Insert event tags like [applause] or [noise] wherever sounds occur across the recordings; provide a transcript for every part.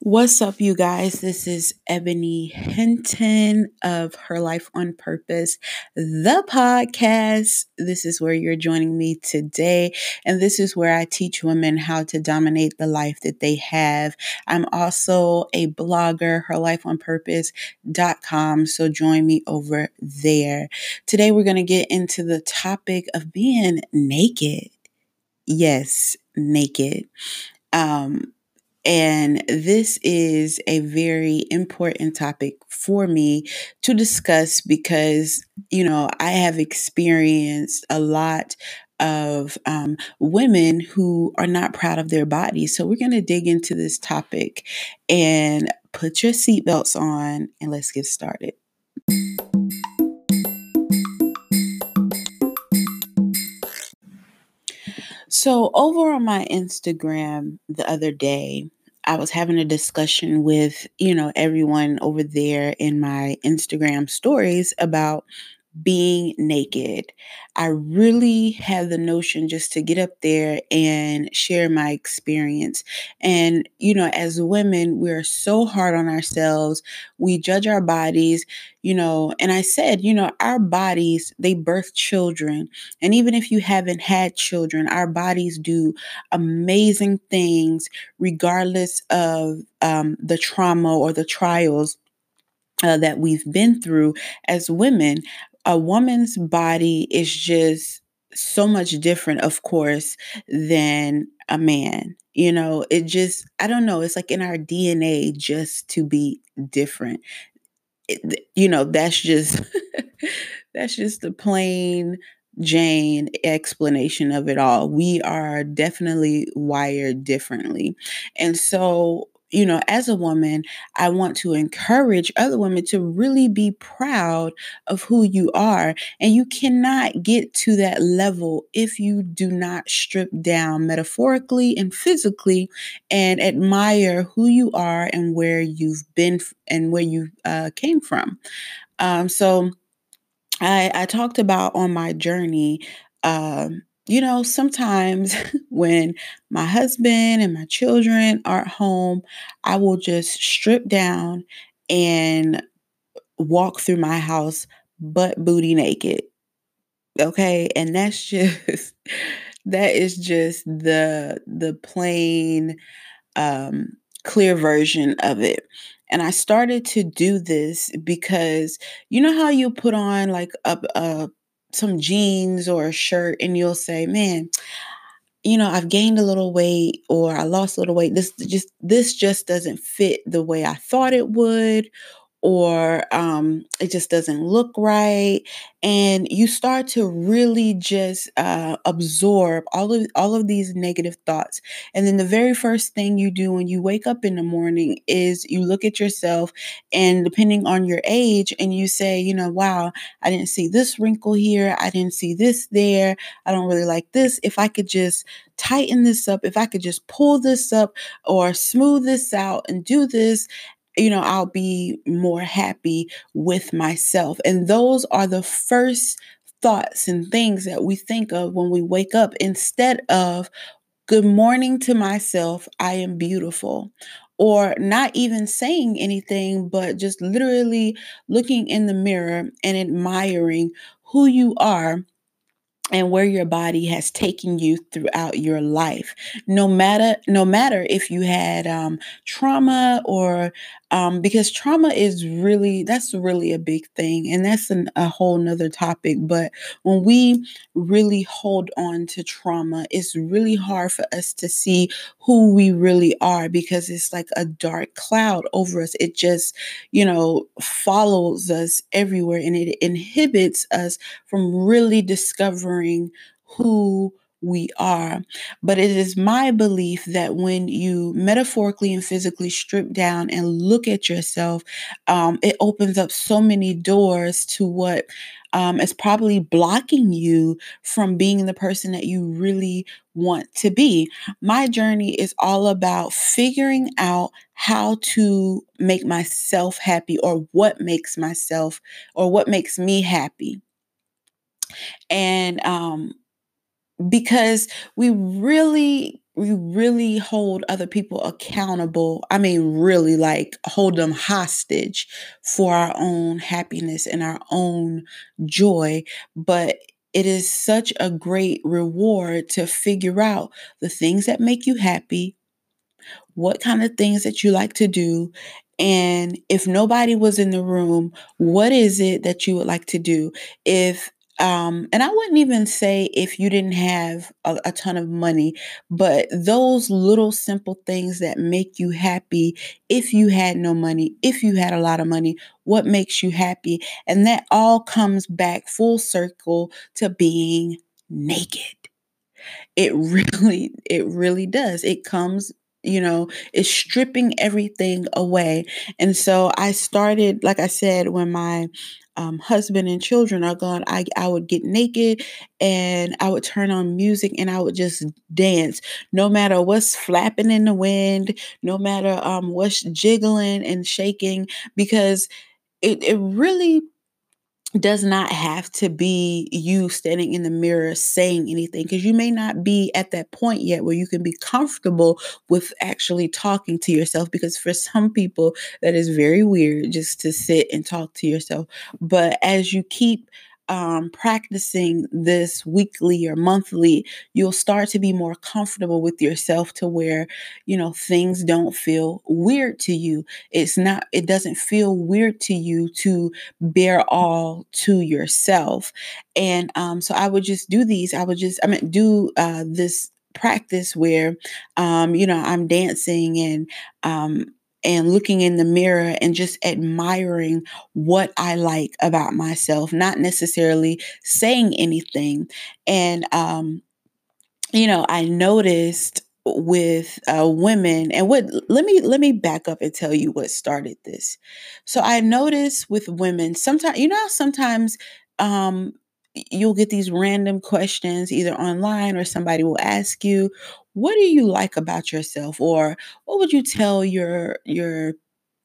What's up, you guys? This is Ebony Hinton of Her Life on Purpose, the podcast. This is where you're joining me today. And this is where I teach women how to dominate the life that they have. I'm also a blogger, herlifeonpurpose.com. So join me over there. Today, we're going to get into the topic of being naked. Yes, naked. Um, and this is a very important topic for me to discuss because, you know, I have experienced a lot of um, women who are not proud of their bodies. So we're going to dig into this topic and put your seatbelts on and let's get started. So, over on my Instagram the other day, I was having a discussion with, you know, everyone over there in my Instagram stories about being naked. I really had the notion just to get up there and share my experience. And, you know, as women, we're so hard on ourselves. We judge our bodies, you know, and I said, you know, our bodies, they birth children. And even if you haven't had children, our bodies do amazing things regardless of um, the trauma or the trials uh, that we've been through as women a woman's body is just so much different, of course, than a man. You know, it just, I don't know, it's like in our DNA just to be different. It, you know, that's just, [laughs] that's just the plain Jane explanation of it all. We are definitely wired differently. And so you know, as a woman, I want to encourage other women to really be proud of who you are. And you cannot get to that level if you do not strip down metaphorically and physically and admire who you are and where you've been and where you uh, came from. Um, so, I, I talked about on my journey um, you know, sometimes [laughs] when my husband and my children are at home, I will just strip down and walk through my house butt booty naked. Okay? And that's [laughs] just that is just the the plain um clear version of it. And I started to do this because you know how you put on like a, a some jeans or a shirt and you'll say, "Man, you know, I've gained a little weight or I lost a little weight. This just this just doesn't fit the way I thought it would or um, it just doesn't look right and you start to really just uh, absorb all of all of these negative thoughts and then the very first thing you do when you wake up in the morning is you look at yourself and depending on your age and you say you know wow i didn't see this wrinkle here i didn't see this there i don't really like this if i could just tighten this up if i could just pull this up or smooth this out and do this you know, I'll be more happy with myself. And those are the first thoughts and things that we think of when we wake up instead of, Good morning to myself, I am beautiful. Or not even saying anything, but just literally looking in the mirror and admiring who you are and where your body has taken you throughout your life no matter no matter if you had um, trauma or um, because trauma is really that's really a big thing and that's an, a whole nother topic but when we really hold on to trauma it's really hard for us to see who we really are because it's like a dark cloud over us. It just you know follows us everywhere and it inhibits us from really discovering who we are. But it is my belief that when you metaphorically and physically strip down and look at yourself, um, it opens up so many doors to what um, is probably blocking you from being the person that you really want to be. My journey is all about figuring out how to make myself happy or what makes myself or what makes me happy. And um, because we really we really hold other people accountable. I mean, really like hold them hostage for our own happiness and our own joy. But it is such a great reward to figure out the things that make you happy, what kind of things that you like to do, and if nobody was in the room, what is it that you would like to do? If um, and I wouldn't even say if you didn't have a, a, ton of money, but those little simple things that make you happy if you had no money, if you had a lot of money, what makes you happy? And that all comes back full circle to being naked. It [laughs] really, it really does. It comes you know, is stripping everything away. And so I started, like I said, when my um, husband and children are gone, I, I would get naked and I would turn on music and I would just dance, no matter what's flapping in the wind, no matter um, what's jiggling and shaking, because it, it really does not have to be you standing in the mirror saying anything because you may not be at that point yet where you can be comfortable with actually talking to yourself because for some people that is very weird just to sit and talk to yourself. But as you keep um, practicing this weekly or monthly, you'll start to be more comfortable with yourself to where, you know, things don't feel weird to you. It's not, it doesn't feel weird to you to bear all to yourself. And um, so I would just do these. I would just, I mean, do uh, this practice where um, you know i'm dancing and um, and looking in the mirror and just admiring what I like about myself, not necessarily saying anything. And, um, you know, I noticed with uh, women and what let me let me back up and tell you what started this so i noticed with women sometimes you know sometimes um you'll get these random questions either online or somebody will ask you what do you like about yourself or what would you tell your your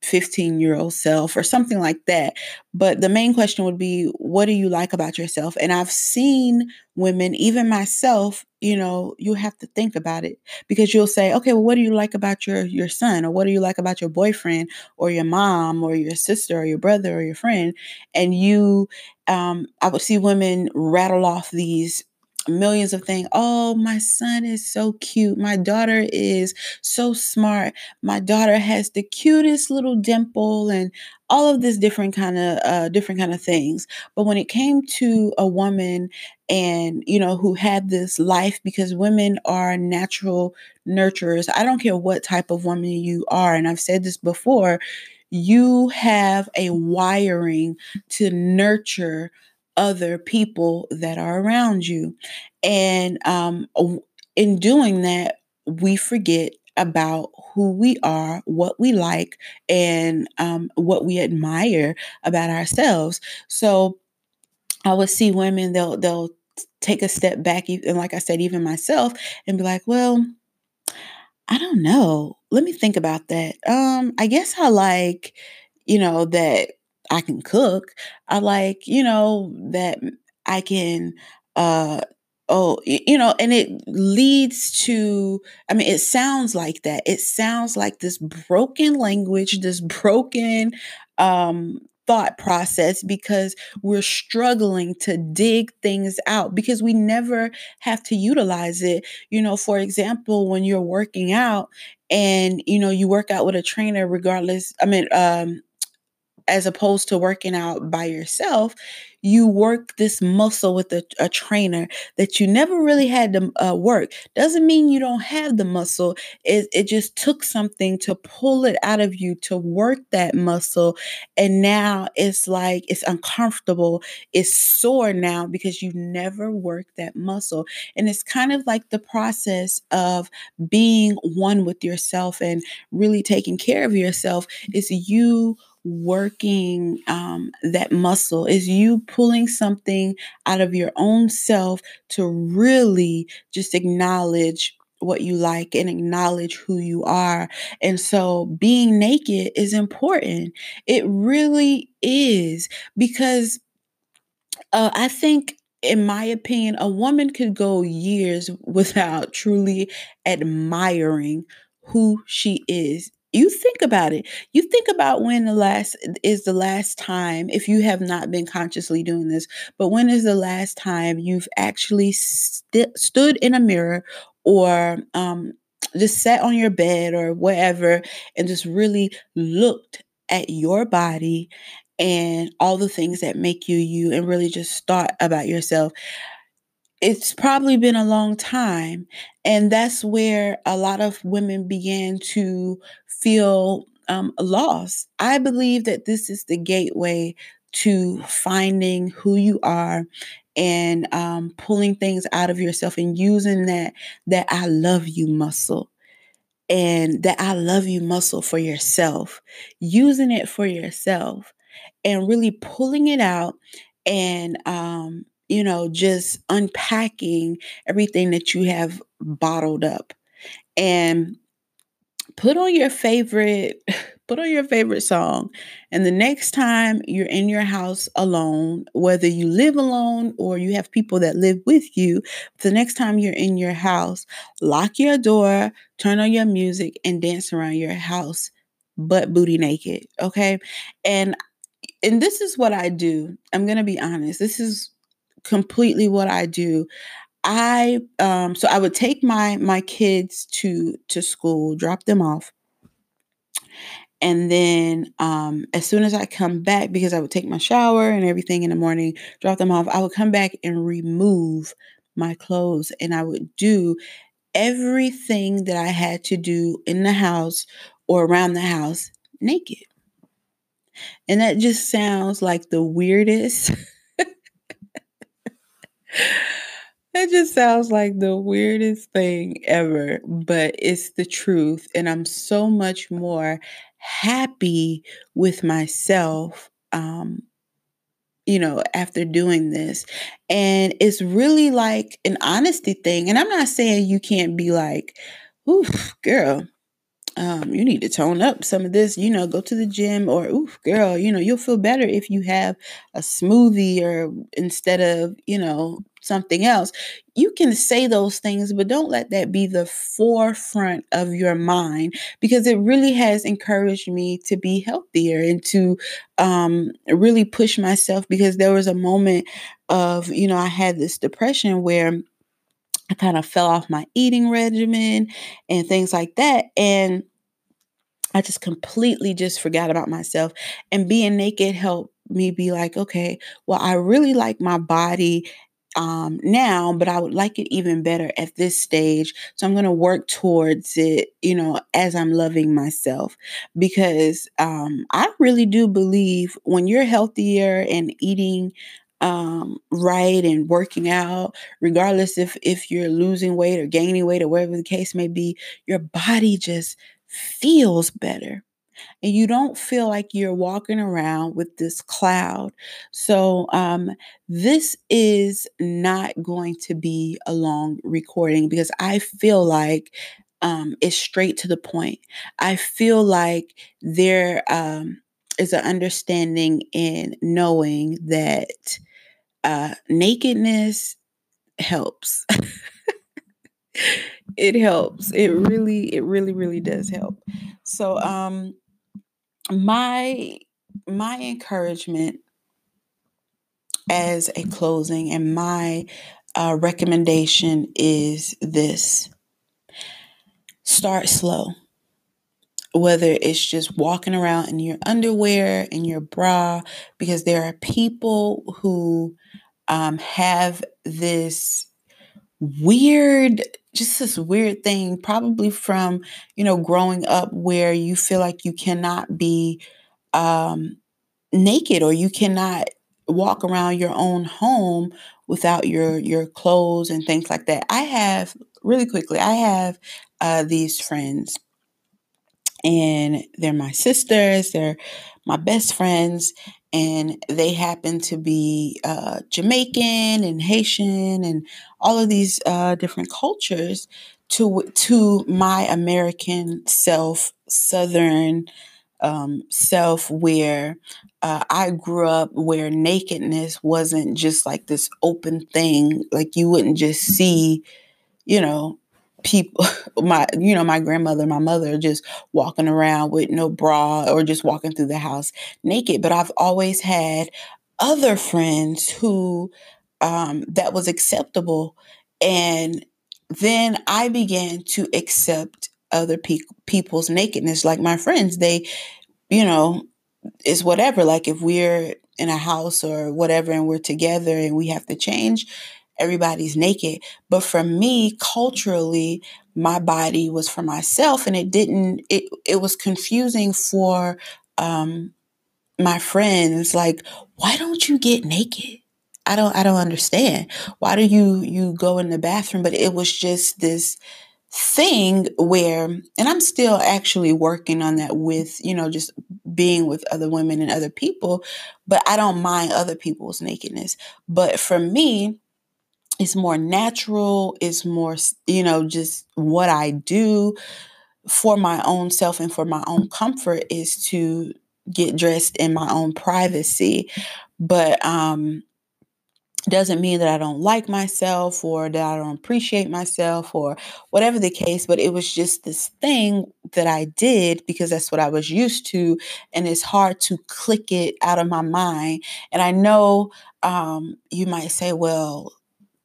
15 year old self or something like that. But the main question would be, what do you like about yourself? And I've seen women, even myself, you know, you have to think about it because you'll say, okay, well, what do you like about your your son? Or what do you like about your boyfriend or your mom or your sister or your brother or your friend? And you um, I would see women rattle off these millions of things. Oh, my son is so cute. My daughter is so smart. My daughter has the cutest little dimple and all of this different kind of uh, different kind of things. But when it came to a woman and you know who had this life because women are natural nurturers. I don't care what type of woman you are and I've said this before, you have a wiring to nurture other people that are around you. And um, in doing that, we forget about who we are, what we like, and um, what we admire about ourselves. So I would see women, they'll, they'll, take a step back and like i said even myself and be like well i don't know let me think about that um i guess i like you know that I can cook. I like, you know, that I can uh oh you know and it leads to i mean it sounds like that it sounds like this broken language this broken um thought process because we're struggling to dig things out because we never have to utilize it you know for example when you're working out and you know you work out with a trainer regardless i mean um as opposed to working out by yourself, you work this muscle with a, a trainer that you never really had to uh, work. Doesn't mean you don't have the muscle. It, it just took something to pull it out of you to work that muscle. And now it's like it's uncomfortable. It's sore now because you never worked that muscle. And it's kind of like the process of being one with yourself and really taking care of yourself is you working um, that muscle is you pulling something out of your own self to really just acknowledge what you like and acknowledge who you are. And so being naked is important. It really is because uh, I think in my opinion, a woman could go years [laughs] without truly admiring who she is. You think about it. You think about when the last is the last time, if you have not been consciously doing this, but when is the last time you've actually st- stood in a mirror or um, just sat on your bed or whatever and just really looked at your body and all the things that make you you and really just thought about yourself it's probably been a long time. And that's where a lot of women began to feel um, lost. I believe that this is the gateway to finding who you are and um, pulling things out of yourself and using that that I love you muscle and that I love you muscle for yourself, using it for yourself and really pulling it out and um, you know, just unpacking everything that you have bottled up. And put on your favorite [laughs] put on your favorite song and the next time you're in your house alone whether you live alone or you have people that live with you the next time you're in your house lock your door turn on your music and dance around your house butt booty naked okay and and this is what i do i'm going to be honest this is completely what I do. I um so I would take my my kids to to school, drop them off. And then um as soon as I come back because I would take my shower and everything in the morning, drop them off, I would come back and remove my clothes and I would do everything that I had to do in the house or around the house naked. And that just sounds like the weirdest [laughs] That just sounds like the weirdest thing ever, but it's the truth. And I'm so much more happy with myself, um, you know, after doing this. And it's really like an honesty thing. And I'm not saying you can't be like, oof, girl, um, you need to tone up some of this, you know, go to the gym or oof, girl, you know, you'll feel better if you have a smoothie or instead of, you know, something else. You can say those things, but don't let that be the forefront of your mind because it really has encouraged me to be healthier and to um, really push myself because there was a moment of, you know, I had this depression where I kind of fell off my eating regimen and things like that. And I just completely just forgot about myself. And being naked helped me be like, okay, well, I really like my body um, now, but I would like it even better at this stage. So I'm going to work towards it, you know, as I'm loving myself because um, I really do believe when you're healthier and eating um, right and working out, regardless if if you're losing weight or gaining weight or whatever the case may be, your body just feels better. And you don't feel like you're walking around with this cloud. So, um, this is not going to be a long recording because I feel like um, it's straight to the point. I feel like there um, is an understanding in knowing that uh, nakedness helps. it helps. It really, it really, really does help. So, um, my my encouragement as a closing and my uh, recommendation is this: start slow whether it's just walking around in your underwear in your bra because there are people who um, have this weird just this weird thing probably from you know growing up where you feel like you cannot be um, naked or you cannot walk around your own home without your your clothes and things like that. I have really quickly i have uh, these friends and they're my sisters they're my best friends and they happen to be uh, Jamaican and Haitian and all of these uh, different cultures to to my American self, Southern um, self where uh, I grew up where nakedness wasn't just like this open thing. Like you wouldn't just see, you know, people [laughs] my you know my grandmother my mother just walking around with no bra or just walking through the house naked but i've always had other friends who um, that was acceptable and then i began to accept other pe- people's nakedness like my friends they you know it's whatever like if we're in a house or whatever and we're together and we have to change everybody's naked. But for me, culturally, my body was for myself and it didn't it it was confusing for um my friends like why don't you get naked? I don't i don't understand. Why do you you go in the bathroom? But it was just this thing where and i'm still actually working on that with you know just being with other women and other people but i don't mind other people's nakedness. But for me it's more natural it's more you know just what i do for my own self and for my own comfort is to get dressed in my own privacy but um doesn't mean that I don't like myself or that I don't appreciate myself or whatever the case, but it was just this thing that I did because that's what I was used to. And it's hard to click it out of my mind. And I know um, you might say, well,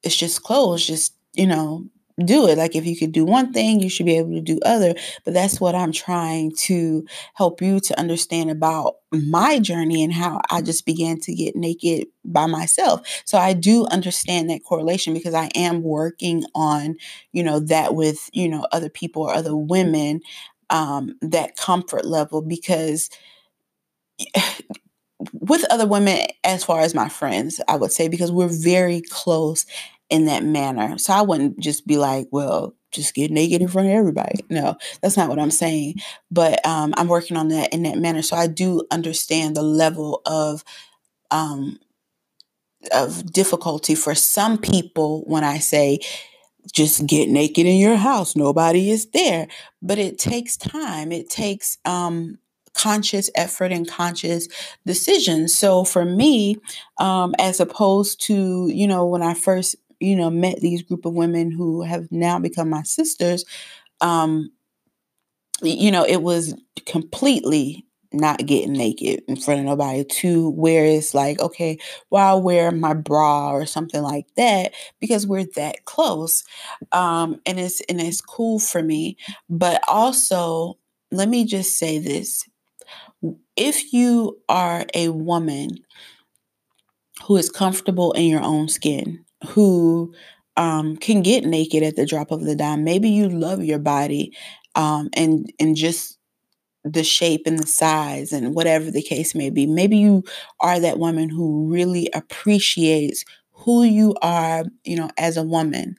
it's just clothes, just, you know, do it. Like if you could do one thing, you should be able to do other. But that's what I'm trying to help you to understand about my journey and how I just began to get naked by myself. So I do understand that correlation because I am working on, you know, that with, you know, other people or other women, um, that comfort level because with other women as far as my friends, I would say, because we're very close in that manner. So I wouldn't just be like, well, just get naked in front of everybody. No, that's not what I'm saying. But um, I'm working on that in that manner. So I do understand the level of um, of difficulty for some people when I say just get naked in your house. Nobody is there. But it takes time. It takes um, conscious effort and conscious decisions. So for me, um, as opposed to, you know, when I first you know, met these group of women who have now become my sisters, um, you know, it was completely not getting naked in front of nobody to where it's like, okay, well, I'll wear my bra or something like that because we're that close. Um, and it's and it's cool for me. But also, let me just say this. If you are a woman who is comfortable in your own skin, who um, can get naked at the drop of the dime. Maybe you love your body um, and and just the shape and the size and whatever the case may be. Maybe you are that woman who really appreciates who you are, you know, as a woman.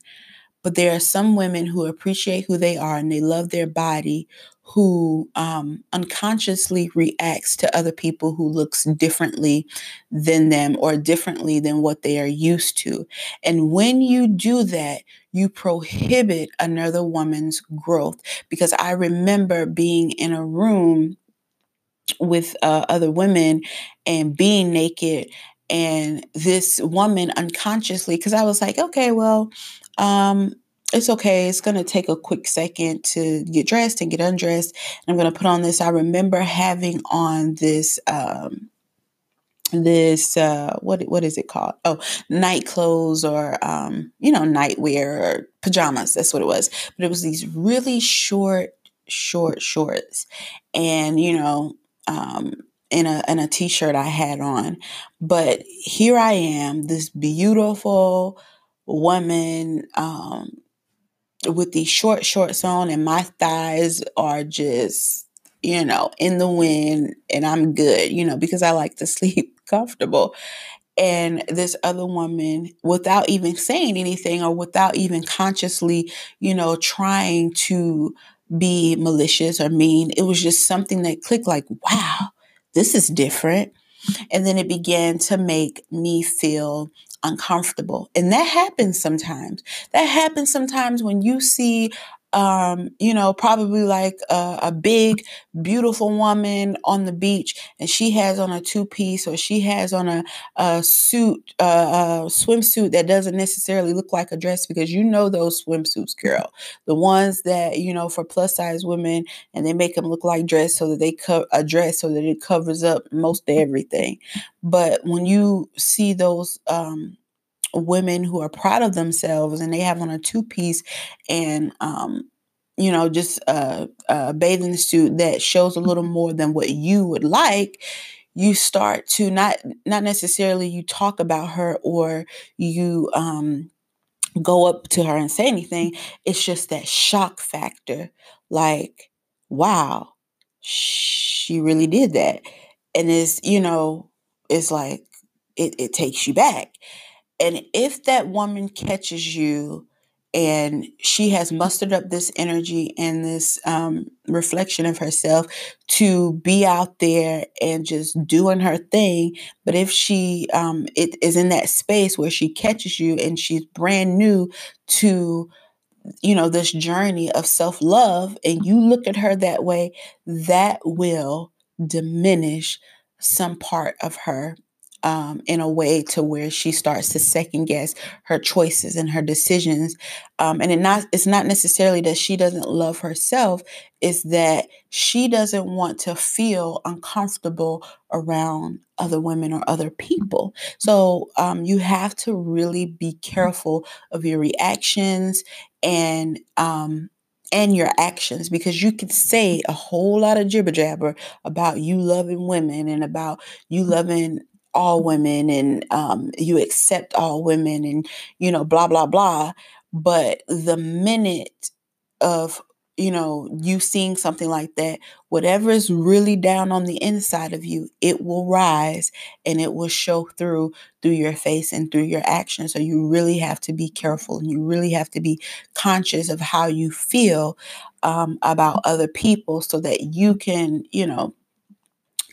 But there are some women who appreciate who they are and they love their body, who um, unconsciously reacts to other people who looks differently than them or differently than what they are used to. And when you do that, you prohibit another woman's growth. Because I remember being in a room with uh, other women and being naked and this woman unconsciously because i was like okay well um, it's okay. It's going to take a quick second to get dressed and get undressed. And I'm going to put on this. I remember having on this, um, this uh what what is it called oh night clothes or um you know nightwear or pajamas that's what it was but it was these really short short shorts and you know um in a in a t-shirt I had on but here I am this beautiful woman um with these short shorts on and my thighs are just you know in the wind and i'm good you know because i like to [laughs] sleep comfortable. And this other woman without even saying anything or without even consciously you know trying to be malicious or mean it was just something that clicked like wow this is different. And then it began to make me feel uncomfortable. And that happens sometimes. That happens sometimes when you see um, you know, probably like a, a, big, beautiful woman on the beach, and she has on a two piece or she has on a, a suit, a, a swimsuit that doesn't necessarily look like a dress because you know those swimsuits, girl, the ones that you know for plus size women, and they make them look like dress so that they cover a dress so that it covers up most everything. But when you see those um, women who are proud of themselves and they have on a two piece and um, you know just a, a bathing suit that shows a little more than what you would like you start to not not necessarily you talk about her or you um go up to her and say anything. It's just that shock factor like wow she really did that. And it's you know it's like it, it takes you back and if that woman catches you and she has mustered up this energy and this um, reflection of herself to be out there and just doing her thing but if she um, it is in that space where she catches you and she's brand new to you know this journey of self-love and you look at her that way that will diminish some part of her um, in a way to where she starts to second guess her choices and her decisions. Um, and it not it's not necessarily that she doesn't love herself, is that she doesn't want to feel uncomfortable around other women or other people. So um, you have to really be careful of your reactions and um, and your actions because you can say a whole lot of jibber jabber about you loving women and about you loving all women and um, you accept all women and you know blah blah blah. But the minute of you know you seeing something like that whatever is really down on the inside of you it will rise and it will show through through your face and through your actions. So you really have to be careful and you really have to be conscious of how you feel um, about other people so that you can you know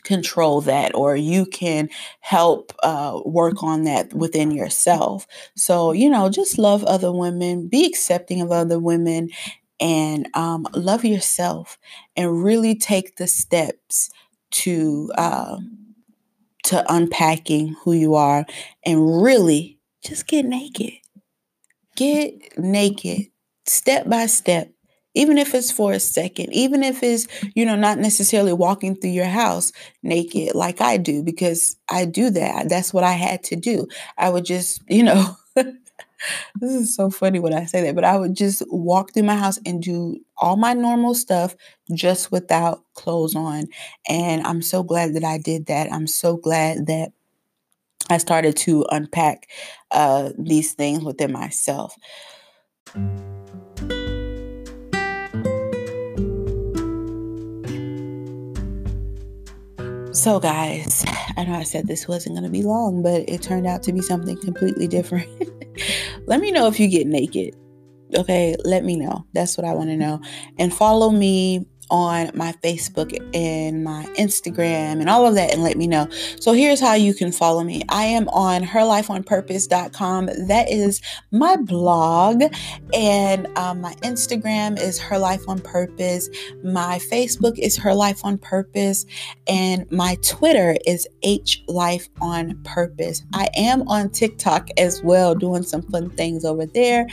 control that or you can help uh, work on that within yourself. So, you know, just love other women, be accepting of other women, and um, love yourself and really take the steps to uh, to unpacking who you are and really just get naked get naked step by step even if it's for a second, even if it's, you know, not necessarily walking through your house naked like I do, because I do that. That's what I had to do. I would just, you know, [laughs] this is so funny when I say that, but I would just walk through my house and do all my normal stuff just without clothes on. And I'm so glad that I did that. I'm so glad that I started to unpack uh, these things within myself. So, guys, I know I said this wasn't going to be long, but it turned out to be something completely different. [laughs] Let me know if you get naked. Okay, let me know. That's what I want to know. And follow me on my Facebook and my Instagram and all of that and let me know. So here's how you can follow me. I am on herlifeonpurpose.com. That is my blog. And um, my Instagram is Her Life on Purpose. My Facebook is Her Life on Purpose. And my Twitter is H Life on Purpose. I am on TikTok as well, doing some fun things over there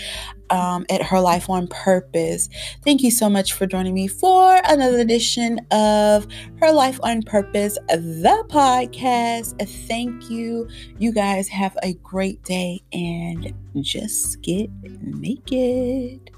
um, at Her Life on Purpose. Thank you so much for joining me for another edition of Her Life on Purpose, the podcast. Thank you. You guys have a great day and just get naked.